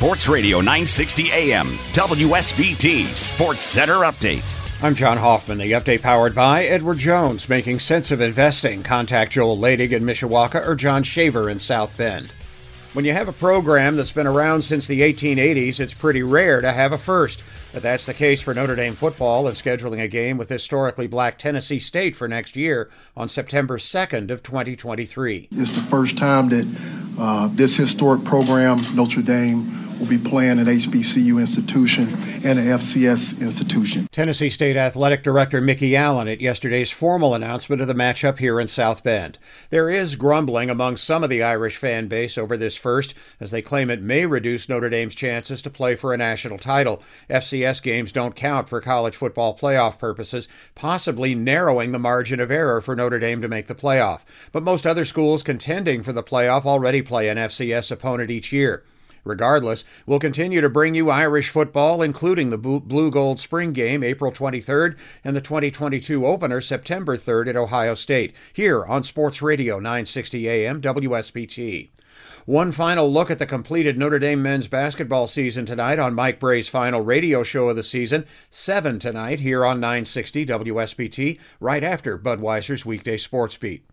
Sports Radio 960 AM, WSBT Sports Center Update. I'm John Hoffman. The update powered by Edward Jones, making sense of investing. Contact Joel Ladig in Mishawaka or John Shaver in South Bend. When you have a program that's been around since the 1880s, it's pretty rare to have a first. But that's the case for Notre Dame football and scheduling a game with historically black Tennessee State for next year on September 2nd of 2023. It's the first time that uh, this historic program, Notre Dame, will be playing an HBCU institution and an FCS institution. Tennessee State Athletic Director Mikki Allen at yesterday's formal announcement of the matchup here in South Bend. There is grumbling among some of the Irish fan base over this first, as they claim it may reduce Notre Dame's chances to play for a national title. FCS games don't count for college football playoff purposes, possibly narrowing the margin of error for Notre Dame to make the playoff. But most other schools contending for the playoff already play an FCS opponent each year. Regardless, we'll continue to bring you Irish football, including the Blue Gold Spring Game April 23rd and the 2022 opener September 3rd at Ohio State, here on Sports Radio 960 AM WSBT. One final look at the completed Notre Dame men's basketball season tonight on Mike Brey's final radio show of the season. Seven tonight here on 960 WSBT, right after Budweiser's weekday sports beat.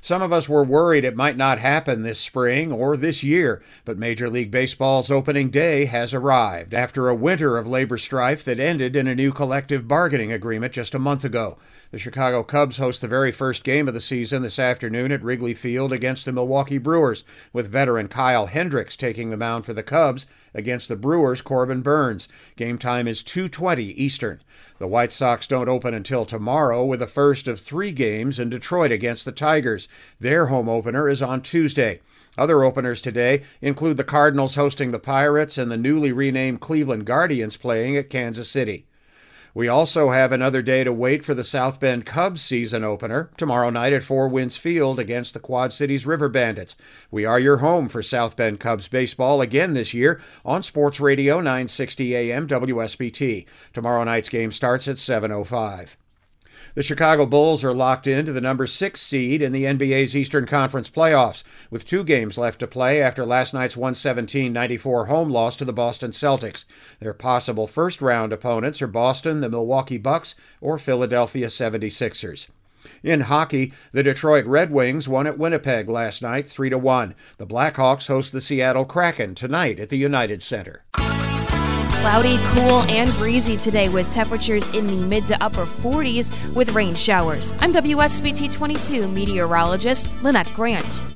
Some of us were worried it might not happen this spring or this year, but Major League Baseball's opening day has arrived after a winter of labor strife that ended in a new collective bargaining agreement just a month ago. The Chicago Cubs host the very first game of the season this afternoon at Wrigley Field against the Milwaukee Brewers, with veteran Kyle Hendricks taking the mound for the Cubs against the Brewers' Corbin Burnes. Game time is 2:20 Eastern. The White Sox don't open until tomorrow with the first of 3 games in Detroit against the Tigers. Their home opener is on Tuesday. Other openers today include the Cardinals hosting the Pirates and the newly renamed Cleveland Guardians playing at Kansas City. We also have another day to wait for the South Bend Cubs season opener tomorrow night at Four Winds Field against the Quad Cities River Bandits. We are your home for South Bend Cubs baseball again this year on Sports Radio 960 AM WSBT. Tomorrow night's game starts at 7:05. The Chicago Bulls are locked into the number six seed in the NBA's Eastern Conference playoffs, with two games left to play after last night's 117 94 home loss to the Boston Celtics. Their possible first round opponents are Boston, the Milwaukee Bucks, or Philadelphia 76ers. In hockey, the Detroit Red Wings won at Winnipeg last night 3 1. The Blackhawks host the Seattle Kraken tonight at the United Center. Cloudy, cool, and breezy today with temperatures in the mid to upper 40s with rain showers. I'm WSBT 22 meteorologist Lynette Grant.